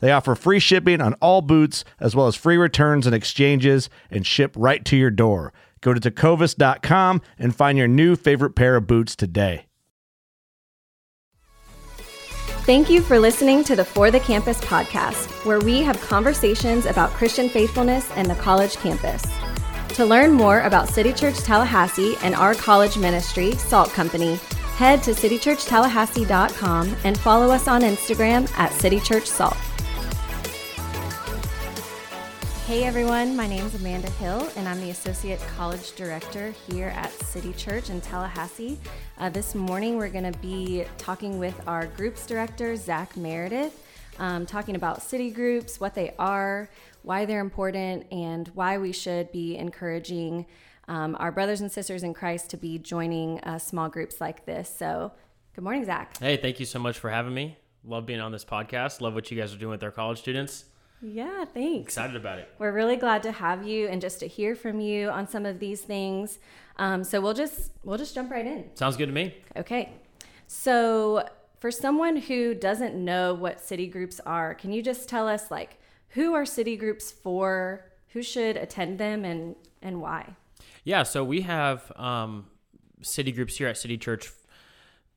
They offer free shipping on all boots, as well as free returns and exchanges, and ship right to your door. Go to tecovas.com and find your new favorite pair of boots today. Thank you for listening to the For the Campus podcast, where we have conversations about Christian faithfulness and the college campus. To learn more about City Church Tallahassee and our college ministry, Salt Company, head to citychurchtallahassee.com and follow us on Instagram at citychurchsalt. Hey everyone, my name is Amanda Hill, and I'm the Associate College Director here at City Church in Tallahassee. Uh, this morning, we're going to be talking with our Groups Director, Zach Meredith, um, talking about city groups, what they are, why they're important, and why we should be encouraging um, our brothers and sisters in Christ to be joining uh, small groups like this. So, good morning, Zach. Hey, thank you so much for having me. Love being on this podcast. Love what you guys are doing with our college students. Yeah, thanks. Excited about it. We're really glad to have you and just to hear from you on some of these things. Um, so we'll just we'll just jump right in. Sounds good to me. Okay. So for someone who doesn't know what city groups are, can you just tell us like who are city groups for? Who should attend them and and why? Yeah, so we have um, city groups here at City Church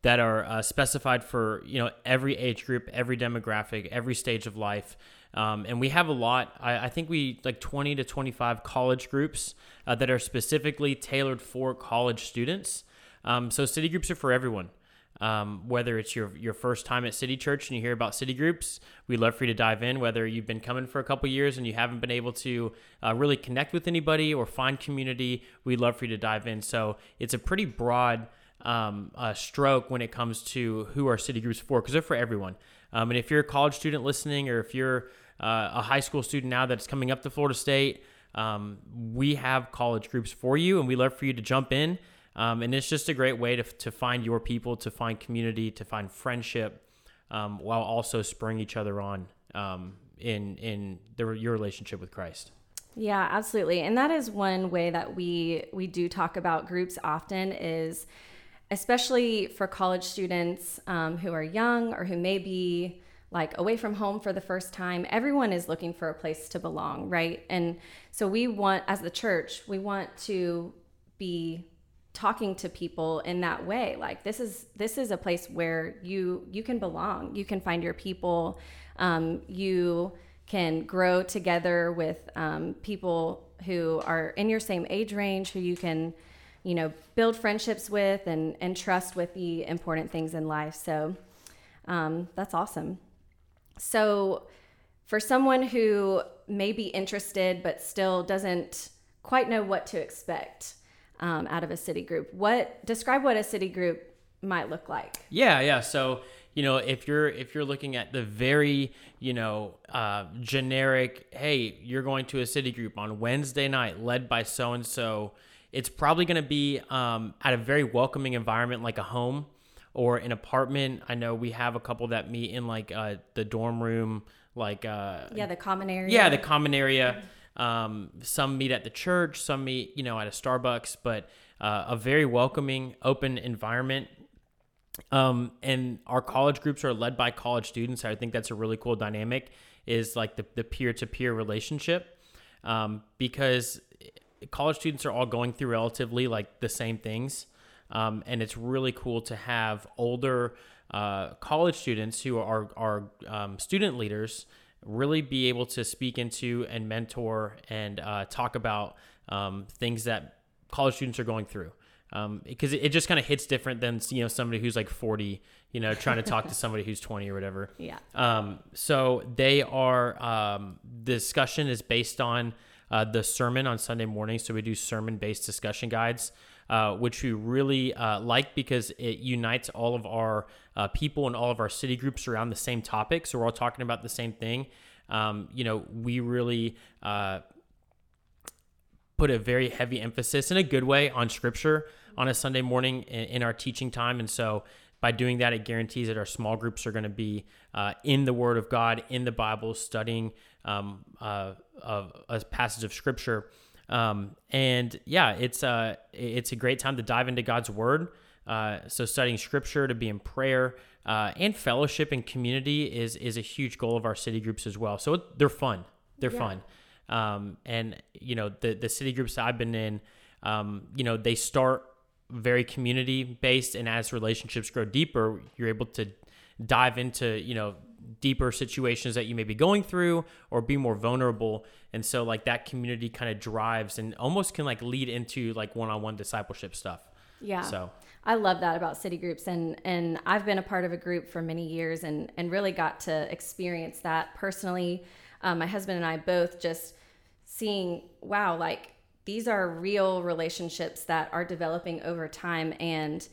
that are uh, specified for you know every age group, every demographic, every stage of life. Um, and we have a lot. I, I, think we like 20 to 25 college groups uh, that are specifically tailored for college students. Um, so city groups are for everyone. Um, whether it's your your first time at City Church and you hear about city groups, we'd love for you to dive in. Whether you've been coming for a couple years and you haven't been able to uh, really connect with anybody or find community, we'd love for you to dive in. So it's a pretty broad um, uh, stroke when it comes to who are city groups for, because they're for everyone. Um, and if you're a college student listening, or if you're uh, a high school student now that's coming up to Florida State, um, we have college groups for you, and we love for you to jump in. Um, and it's just a great way to, to find your people, to find community, to find friendship, um, while also spurring each other on um, in in the, your relationship with Christ. Yeah, absolutely. And that is one way that we we do talk about groups often is especially for college students um, who are young or who may be like away from home for the first time everyone is looking for a place to belong right? And so we want as the church we want to be talking to people in that way. Like this is this is a place where you you can belong. You can find your people. Um, you can grow together with um, people who are in your same age range who you can you know build friendships with and and trust with the important things in life. So um, that's awesome so, for someone who may be interested but still doesn't quite know what to expect um, out of a city group, what describe what a city group might look like? Yeah, yeah. So you know if you're if you're looking at the very you know uh, generic hey you're going to a city group on wednesday night led by so and so it's probably going to be um, at a very welcoming environment like a home or an apartment. I know we have a couple that meet in like uh, the dorm room, like uh, yeah, the common area. Yeah, the common area. Um, some meet at the church, some meet you know at a Starbucks, but uh, a very welcoming, open environment. Um, and our college groups are led by college students. I think that's a really cool dynamic. Is like the the peer to peer relationship, um, because college students are all going through relatively like the same things. Um, and it's really cool to have older uh, college students who are, are um, student leaders really be able to speak into and mentor and uh, talk about um, things that college students are going through. Because um, it, it, just kind of hits different than you know somebody who's like 40 you know trying to talk to somebody who's 20 or whatever. Yeah. Um, so they are um, the discussion is based on uh, the sermon on sunday morning. So we do sermon based discussion guides uh, which we really uh, like because it unites all of our uh, people and all of our city groups around the same topic so we're all talking about the same thing um, you know we really uh, put a very heavy emphasis in a good way on scripture on a Sunday morning in, in our teaching time. And so by doing that, it guarantees that our small groups are going to be uh, in the Word of God, in the Bible, studying um, uh, a passage of Scripture. Um, and yeah, it's a uh, it's a great time to dive into God's Word. Uh, so studying Scripture, to be in prayer, uh, and fellowship and community is is a huge goal of our city groups as well. So they're fun. They're yeah. fun. Um, and you know the the city groups I've been in, um, you know they start very community based, and as relationships grow deeper, you're able to dive into you know deeper situations that you may be going through or be more vulnerable. And so like that community kind of drives and almost can like lead into like one-on-one discipleship stuff. Yeah. So. I love that about city groups. And and i've been a part of a group for many years and and really got to experience that personally. Um, my husband and I both just seeing, wow, like these are real relationships that are developing over time. And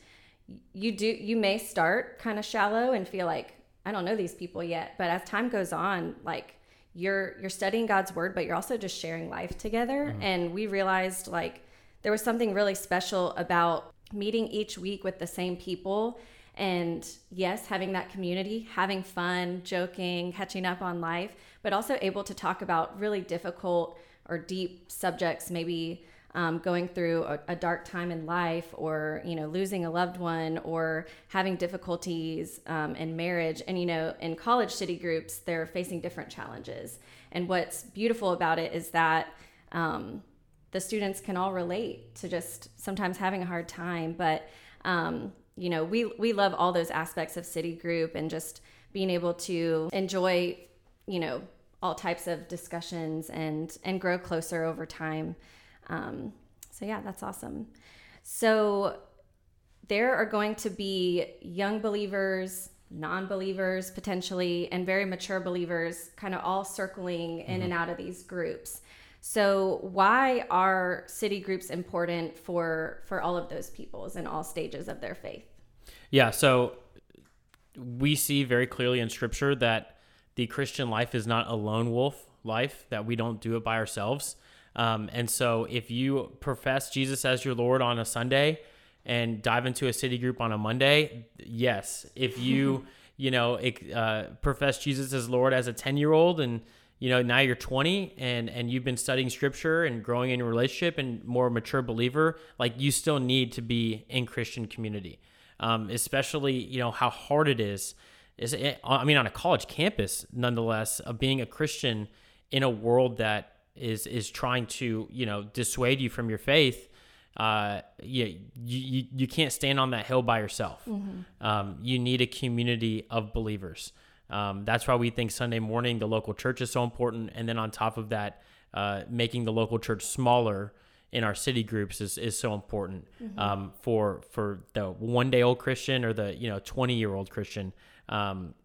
you do, you may start kind of shallow and feel like, I don't know these people yet. But as time goes on, like, you're you're studying God's word, but you're also just sharing life together. Mm-hmm. And we realized like there was something really special about meeting each week with the same people and yes, having that community, having fun, joking, catching up on life, but also able to talk about really difficult or deep subjects, maybe um, going through a, a, dark time in life or you know losing a loved one or having difficulties um, in marriage. And you know in college city groups they're facing different challenges. And what's beautiful about it is that um, the students can all relate to just sometimes having a hard time. But um, you know, we we love all those aspects of City Group and just being able to enjoy, you know, all types of discussions and and grow closer over time. Um, so yeah, that's awesome. So there are going to be young believers, non-believers potentially, and very mature believers, kind of all circling in mm-hmm. and out of these groups. So why are city groups important for for all of those peoples in all stages of their faith? Yeah, so we see very clearly in scripture that the Christian life is not a lone wolf life, that we don't do it by ourselves. Um, and so if you profess Jesus as your Lord on a Sunday and dive into a city group on a Monday, yes. If you, you know, uh, profess Jesus as Lord as a 10 year old and you know now you're 20 and and you've been studying scripture and growing in your relationship and more mature believer like you still need to be in christian community um, especially you know how hard it is is it, i mean on a college campus nonetheless of being a christian in a world that is is trying to you know dissuade you from your faith uh, you, you you can't stand on that hill by yourself. Mm-hmm. Um, you need a community of believers. Um, that's why we think Sunday morning, the local church is so important. And then on top of that, uh, making the local church smaller in our city groups is, is so important mm-hmm. um, for for the one day old Christian or the you know 20 year old Christian. Um,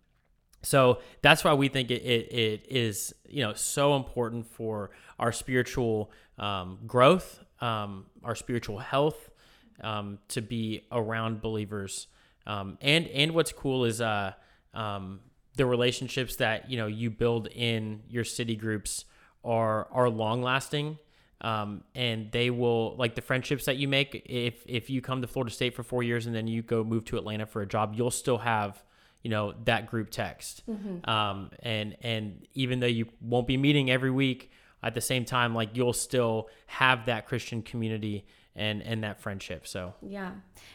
so that's why we think it, it, it is you know so important for our spiritual um, growth, um, our spiritual health, um, to be around believers. Um, and and what's cool is uh, um, the relationships that you know you build in your city groups are are long lasting um, and they will like the friendships that you make if if you come to Florida State for four years and then you go move to Atlanta for a job you'll still have you know that group text mm-hmm. um, and and even though you won't be meeting every week at the same time like you'll still have that Christian community and and that friendship. So yeah,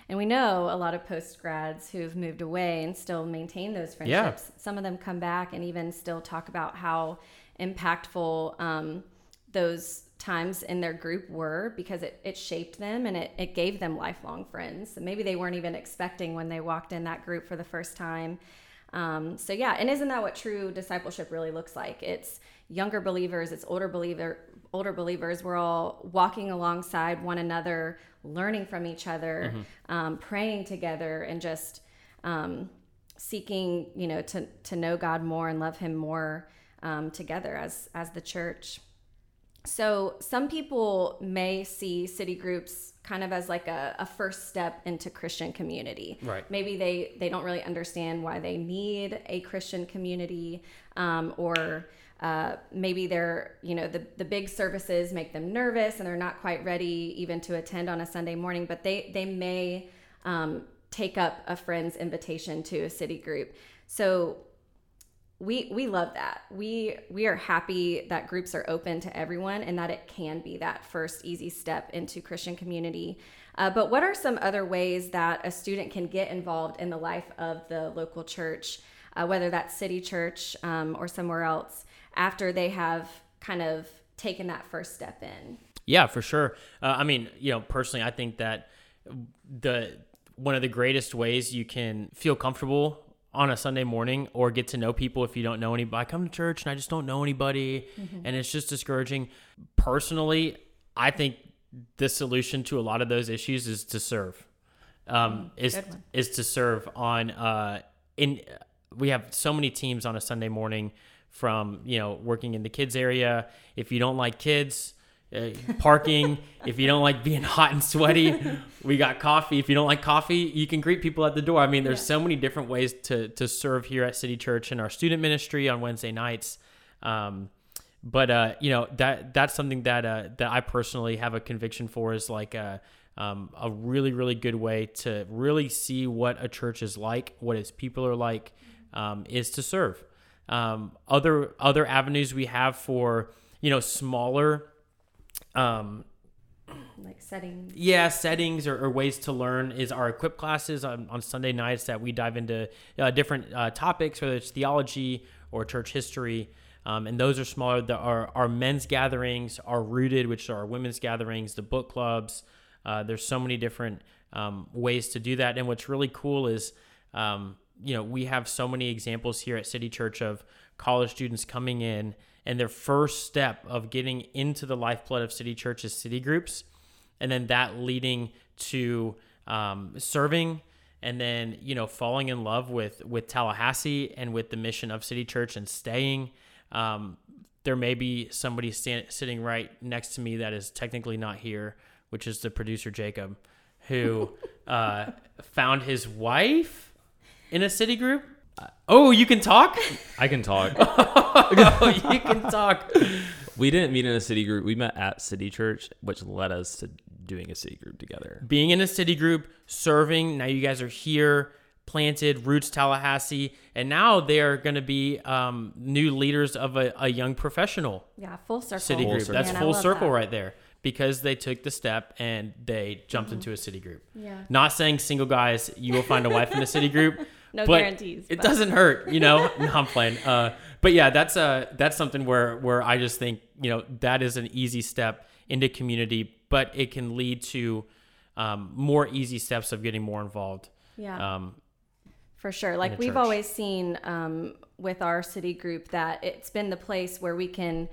and we know a lot of post grads who've moved away and still maintain those friendships. Yeah. Some of them come back and even still talk about how impactful um, those times in their group were because it, it shaped them and it, it gave them lifelong friends. So maybe they weren't even expecting when they walked in that group for the first time. Um, so yeah, and isn't that what true discipleship really looks like? It's younger believers, it's older believer, older believers. We're all walking alongside one another, learning from each other, mm-hmm. um, praying together, and just um, seeking, you know, to to know God more and love Him more um, together as as the church. So some people may see city groups kind of as like a, a first step into Christian community. Right. Maybe they they don't really understand why they need a Christian community, um, or uh, maybe they're you know the the big services make them nervous and they're not quite ready even to attend on a Sunday morning. But they they may um, take up a friend's invitation to a city group. So we we love that. We we are happy that groups are open to everyone and that it can be that first easy step into Christian community. Uh, but what are some other ways that a student can get involved in the life of the local church, uh, whether that's city church um, or somewhere else, after they have kind of taken that first step in? Yeah, for sure. Uh, I mean, you know, personally, I think that the one of the greatest ways you can feel comfortable on a Sunday morning or get to know people if you don't know anybody. I come to church and I just don't know anybody mm-hmm. and it's just discouraging. Personally, I think the solution to a lot of those issues is to serve. Um, mm, is is to serve on uh, in we have so many teams on a Sunday morning from you know working in the kids area. If you don't like kids, uh, parking. if you don't like being hot and sweaty, we got coffee. If you don't like coffee, you can greet people at the door. I mean, there's yeah. so many different ways to to serve here at City Church and our student ministry on Wednesday nights. Um, but uh, you know that that's something that uh, that I personally have a conviction for is like a, uh, um, a really really good way to really see what a church is like, what its people are like, um, is to serve. Um, other other avenues we have for you know smaller um, like settings. Yeah settings or, or, ways to learn is our equip classes on, on sunday nights that we dive into uh, different uh, topics whether it's theology or church history. Um, and those are smaller. The, our, our men's gatherings are rooted which are our women's gatherings the book clubs. Uh, there's so many different um, ways to do that. And what's really cool is um, you know we have so many examples here at city church of college students coming in and their first step of getting into the lifeblood of city church is city groups and then that leading to um, serving and then you know falling in love with with tallahassee and with the mission of city church and staying. Um, there may be somebody stand, sitting right next to me that is technically not here which is the producer jacob who uh, found his wife in a city group Oh, you can talk? I can talk. oh, you can talk. We didn't meet in a city group. We met at City Church, which led us to doing a city group together. Being in a city group, serving. Now you guys are here, planted, Roots Tallahassee, and now they are going to be um, new leaders of a, a, young professional. Yeah, full circle. City full group. Circle. That's Man, full circle that. right there because they took the step and they jumped mm-hmm. into a city group. Yeah. Not saying single guys, you will find a wife in a city group. No but guarantees. It but. doesn't hurt, you know. no, I'm playing. Uh, but yeah, that's uh that's something where where I just think you know that is an easy step into community, but it can lead to um, more easy steps of getting more involved. Yeah. Um, for sure. Like we've always seen um, with our city group that it's been the place where we can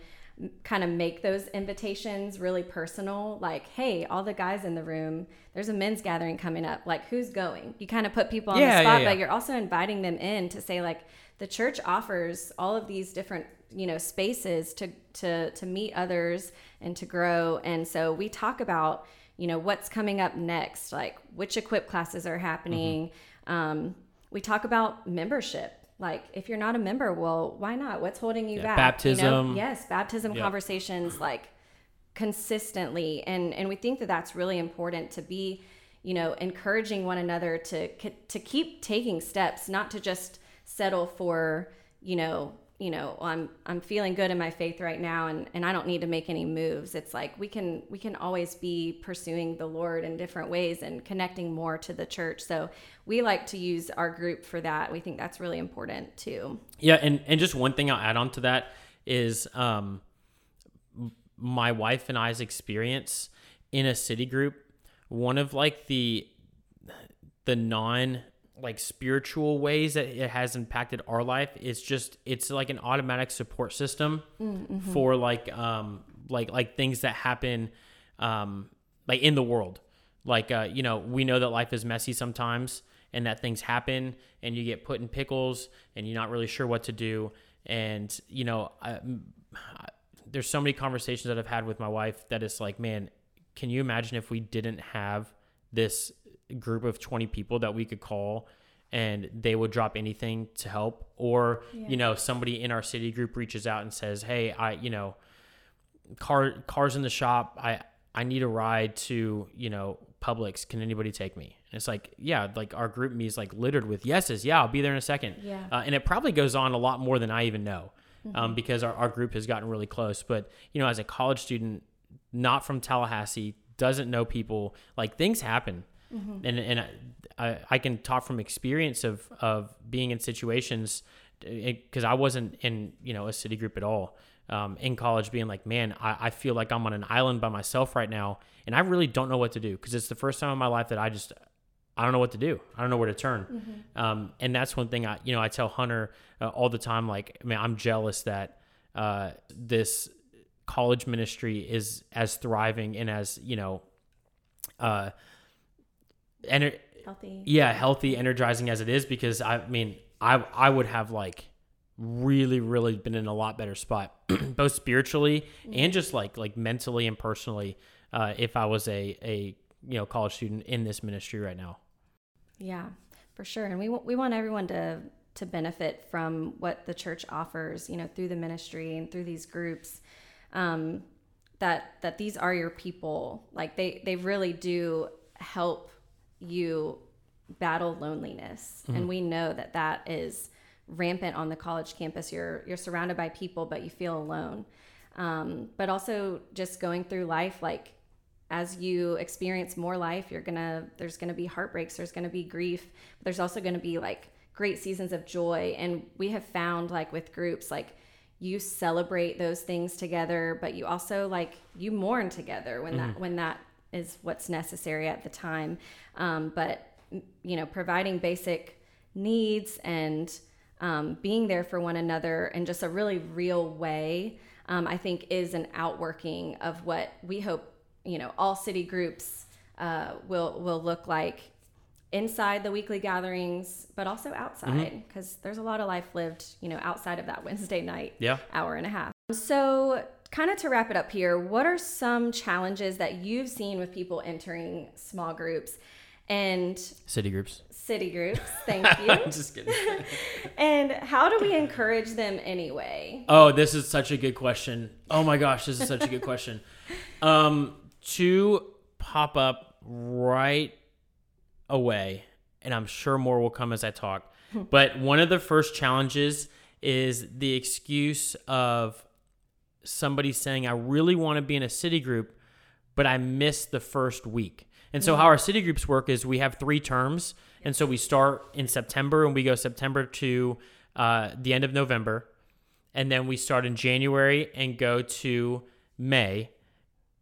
kind of make those invitations really personal like hey all the guys in the room there's a men's gathering coming up like who's going you kind of put people on yeah, the spot yeah, yeah. but you're also inviting them in to say like the church offers all of these different you know spaces to to to meet others and to grow and so we talk about you know what's coming up next like which equip classes are happening mm-hmm. um, we talk about membership like, if you're not a member, well, why not? What's holding you yeah, back? Baptism. You know? Yes, baptism yep. conversations like consistently, and and we think that that's really important to be, you know, encouraging one another to to keep taking steps, not to just settle for, you know, you know i'm i'm feeling good in my faith right now and and i don't need to make any moves. It's like we can we can always be pursuing the lord in different ways and connecting more to the church. So we like to use our group for that. We think that's really important too. Yeah and and just one thing i'll add on to that is um my wife and i's experience in a city group one of like the the non like spiritual ways that it has impacted our life. It's just it's like an automatic support system for like um like like things that happen um like in the world. Like uh you know, we know that life is messy sometimes and that things happen and you get put in pickles and you're not really sure what to do and you know, I, there's so many conversations that I've had with my wife that it's like, man, can you imagine if we didn't have this group of 20 people that we could call and they would drop anything to help. Or you know somebody in our city group reaches out and says hey i you know car cars in the shop. I i need a ride to you know publix. Can anybody take me? And it's like yeah like our GroupMe is like littered with yeses. Yeah i'll be there in a second. Yeah. uh, and it probably goes on a lot more than i even know um, because our, our group has gotten really close. But you know as a college student not from tallahassee doesn't know people like things happen and and I, I can talk from experience of of being in situations because I wasn't in you know a city group at all um, in college being like man I, I feel like I'm on an island by myself right now and I really don't know what to do because it's the first time in my life that I just I don't know what to do. I don't know where to turn. Um, and that's one thing I you know I tell Hunter uh, all the time like man I'm jealous that uh, this college ministry is as thriving and as you know uh ener- Healthy. yeah healthy energizing as it is because i mean i i would have like really really been in a lot better spot both spiritually and just like like mentally and personally uh if i was a a you know college student in this ministry right now Yeah, for sure. And we we want everyone to to benefit from what the church offers, you know, through the ministry and through these groups. Um, that that these are your people. Like they they really do help you battle loneliness, and we know that that is rampant on the college campus. You're you're surrounded by people, but you feel alone. Um, but also just going through life, like as you experience more life you're gonna there's gonna be heartbreaks there's gonna be grief but there's also gonna be like great seasons of joy and we have found like with groups like you celebrate those things together but you also like you mourn together when that when that is what's necessary at the time. Um, but you know providing basic needs and um, being there for one another in just a really real way um, i think is an outworking of what we hope you know all city groups uh, will will look like inside the weekly gatherings but also outside because there's a lot of life lived you know outside of that wednesday night Yeah. hour and a half. So kind of to wrap it up here what are some challenges that you've seen with people entering small groups and city groups city groups thank you I'm just kidding and how do we encourage them anyway Oh, this is such a good question. Oh my gosh, this is such a good question. Um, two pop up right away, and I'm sure more will come as I talk. but one of the first challenges is the excuse of somebody saying, I really want to be in a city group, but I missed the first week. And so, how our city groups work is we have three terms. And so, we start in September and we go September to uh, the end of November. And then we start in January and go to May.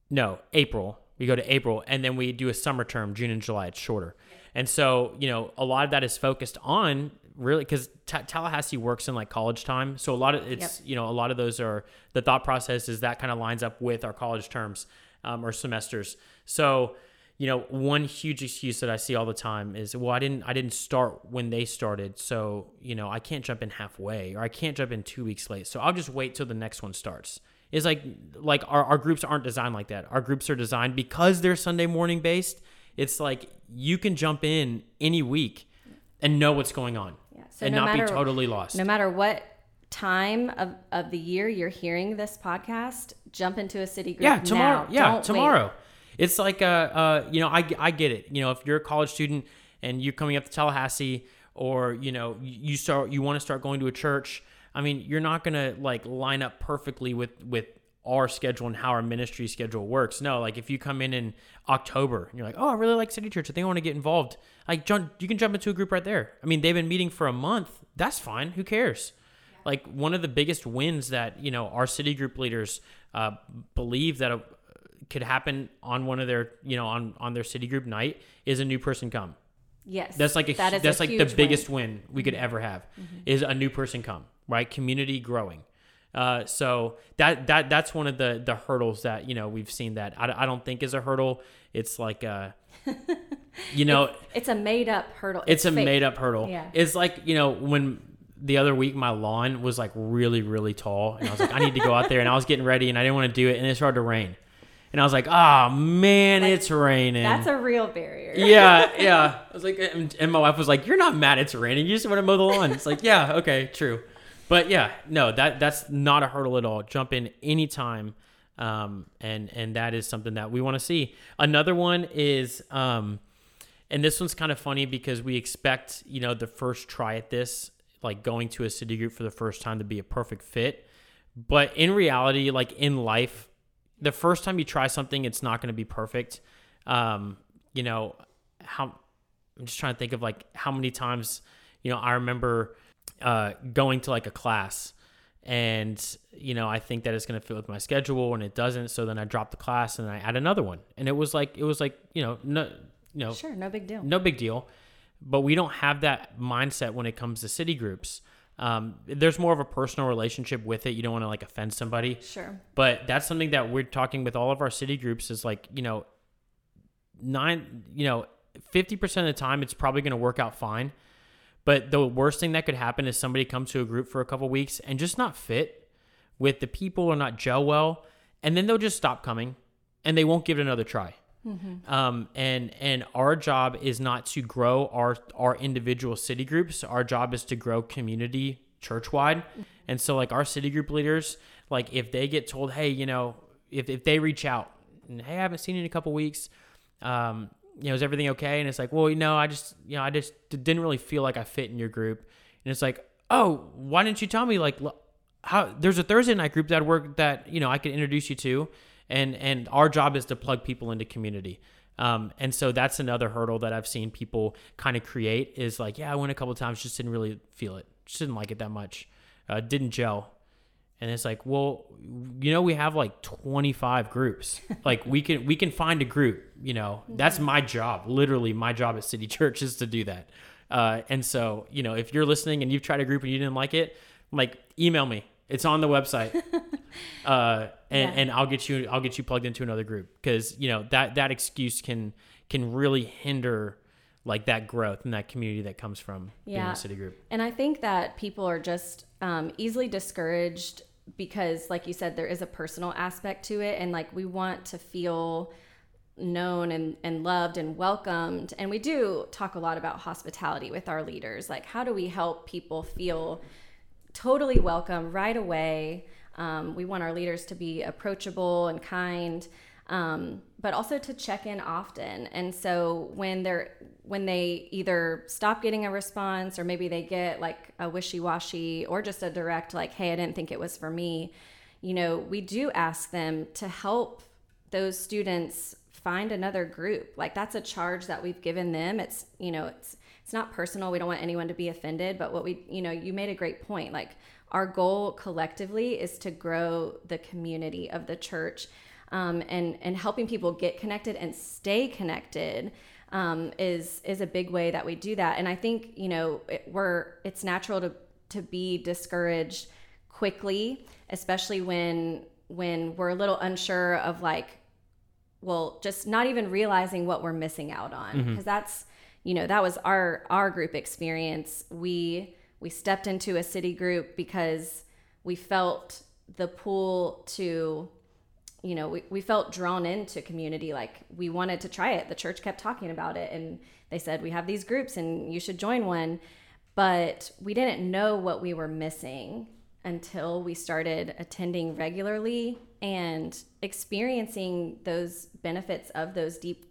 No, April. We go to April. And then we do a summer term, June and July. It's shorter. And so, you know, a lot of that is focused on really because Ta Tallahassee works in like college time. So a lot of it's, you know, a lot of those are the thought process is that kind of lines up with our college terms um, or semesters. So, you know, one huge excuse that I see all the time is, well, I didn't, I didn't start when they started, so you know, I can't jump in halfway, or I can't jump in two weeks late, so I'll just wait till the next one starts. Is like, like our, our groups aren't designed like that. Our groups are designed because they're Sunday morning based. It's like you can jump in any week and know what's going on, Yeah, so and no not matter- be totally lost. no matter what time of, of the year you're hearing this podcast jump into a city group Yeah, tomorrow. now. Yeah, Don't wait. tomorrow. It's like uh, uh, you know, I I get it. You know, if you're a college student and you're coming up to Tallahassee, or you know, you you start you want to start going to a church. I mean, you're not gonna like line up perfectly with with our schedule and how our ministry schedule works. No, like if you come in in October and you're like, oh, I really like City Church. I think I want to get involved. Like, jump, you can jump into a group right there. I mean, they've been meeting for a month. That's fine. Who cares? Like one of the biggest wins that you know our city group leaders uh, believe that uh, could happen on one of their you know on on their city group night is a new person come. Yes, That's like a, that is that's a like the biggest win. win we could ever have is a new person come right community growing. Uh, so that that that's one of the the hurdles that you know we've seen that I, I don't think is a hurdle. It's like uh, you know It's a made up hurdle. it's a fake. made up hurdle. Yeah. It's like, you know, when the other week my lawn was like really, really tall and I was like, I need to go out there and I was getting ready and I didn't want to do it and it started to rain. And I was like, oh man, it's raining. That's a real barrier. yeah, yeah. I was like, and, and my wife was like, "You're not mad it's raining. You just want to mow the lawn." It's like, yeah, okay, true. But yeah, no, that that's not a hurdle at all. Jump in anytime, um, and and that is something that we want to see. Another one is, um, and this one's kind of funny because we expect you know the first try at this, like going to a city group for the first time, to be a perfect fit. But in reality, like in life, the first time you try something, it's not going to be perfect. Um, you know, how I'm just trying to think of like how many times, you know, I remember uh, going to like a class and, you know, I think that it's going to fit with my schedule and it doesn't. So then I drop the class and I add another one. And it was like, it was like, you know, no, you know, Sure, no big deal. no big deal. But we don't have that mindset when it comes to city groups. Um, there's more of a personal relationship with it. You don't want to like offend somebody. Sure. But that's something that we're talking with all of our city groups is like, you know, nine, you know, 50% of the time it's probably going to work out fine. But the worst thing that could happen is somebody comes to a group for a couple weeks and just not fit with the people or not gel well. And then they'll just stop coming and they won't give it another try. Um, and and our job is not to grow our our individual city groups. Our job is to grow community church wide. And so like our city group leaders, like if they get told, hey, you know, if if they reach out and hey, I haven't seen you in a couple weeks, um, you know, is everything okay? And it's like, well, you know, I just you know, I just didn't really feel like I fit in your group. And it's like, oh, why didn't you tell me like how there's a Thursday night group that work that you know I could introduce you to, and and our job is to plug people into community. Um, and so that's another hurdle that I've seen people kind of create is like, yeah, I went a couple times, just didn't really feel it, just didn't like it that much, uh, didn't gel. And it's like, well, you know, we have like 25 groups. like we can we can find a group. You know, that's my job. Literally, my job at City Church is to do that. Uh, and so, you know, if you're listening and you've tried a group and you didn't like it, like email me. It's on the website, uh, and Yeah. and I'll get you I'll get you plugged into another group because you know that that excuse can can really hinder like that growth and that community that comes from being a city group. And I think that people are just um, easily discouraged because, like you said, there is a personal aspect to it. And like we want to feel known and, and loved and welcomed. And we do talk a lot about hospitality with our leaders. Like, how do we help people feel totally welcome right away? Um, we want our leaders to be approachable and kind. Um, but also to check in often. And so when they're when they either stop getting a response or maybe they get like a wishy-washy or just a direct like hey i didn't think it was for me you know we do ask them to help those students find another group. Like that's a charge that we've given them. It's you know it's it's not personal. We don't want anyone to be offended. But what we you know you made a great point. Like our goal collectively is to grow the community of the church um, and and helping people get connected and stay connected um, is is a big way that we do that. And I think you know it, we're it's natural to to be discouraged quickly, especially when when we're a little unsure of like, well, just not even realizing what we're missing out on because that's you know that was our our group experience. We we stepped into a city group because we felt the pull to you know, we, we felt drawn into community. Like we wanted to try it. The church kept talking about it and they said, we have these groups and you should join one. But we didn't know what we were missing until we started attending regularly and experiencing those benefits of those deep,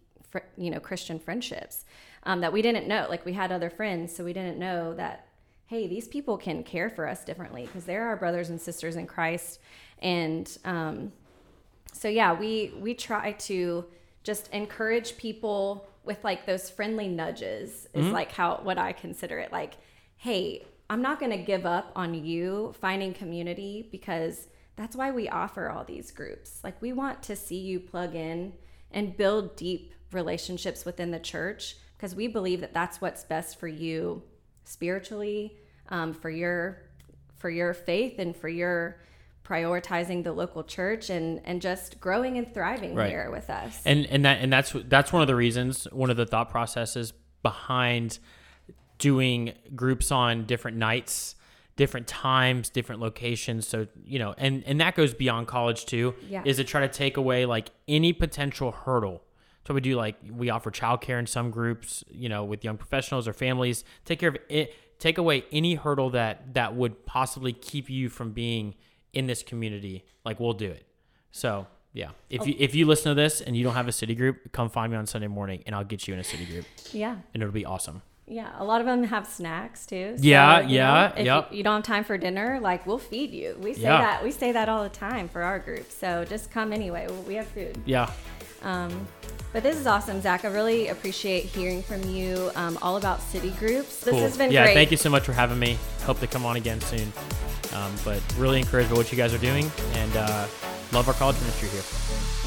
you know, Christian friendships um, that we didn't know. Like we had other friends, so we didn't know that, hey, these people can care for us differently because they're our brothers and sisters in Christ. And, um, so yeah we we try to just encourage people with like those friendly nudges is like how what i consider it. Like hey i'm not going to give up on you finding community because that's why we offer all these groups. Like we want to see you plug in and build deep relationships within the church because because we believe that that's what's best for you spiritually, um, for your for your faith, and for your prioritizing the local church and and just growing and thriving Right. here with us. and and that and that's that's one of the reasons one of the thought processes behind doing groups on different nights different times different locations so you know and and that goes beyond college too Yeah. is to try to take away like any potential hurdle so we do like we offer childcare in some groups you know with young professionals or families take care of it take away any hurdle that that would possibly keep you from being in this community like we'll do it so yeah, if oh. you if you listen to this and you don't have a city group, come find me on Sunday morning and I'll get you in a city group yeah. and it'll be awesome. Yeah, a lot of them have snacks too. Yeah, you yeah, know, if yep. You, you don't have time for dinner, like we'll feed you. We say Yeah. that we say that all the time for our group. So just come anyway. We have food. Yeah, Um, but this is awesome, Zach. I really appreciate hearing from you um, all about city groups. This cool. has been yeah, great. thank you so much for having me. Hope to come on again soon. Um, but really encouraged by what you guys are doing and uh, love our college ministry here.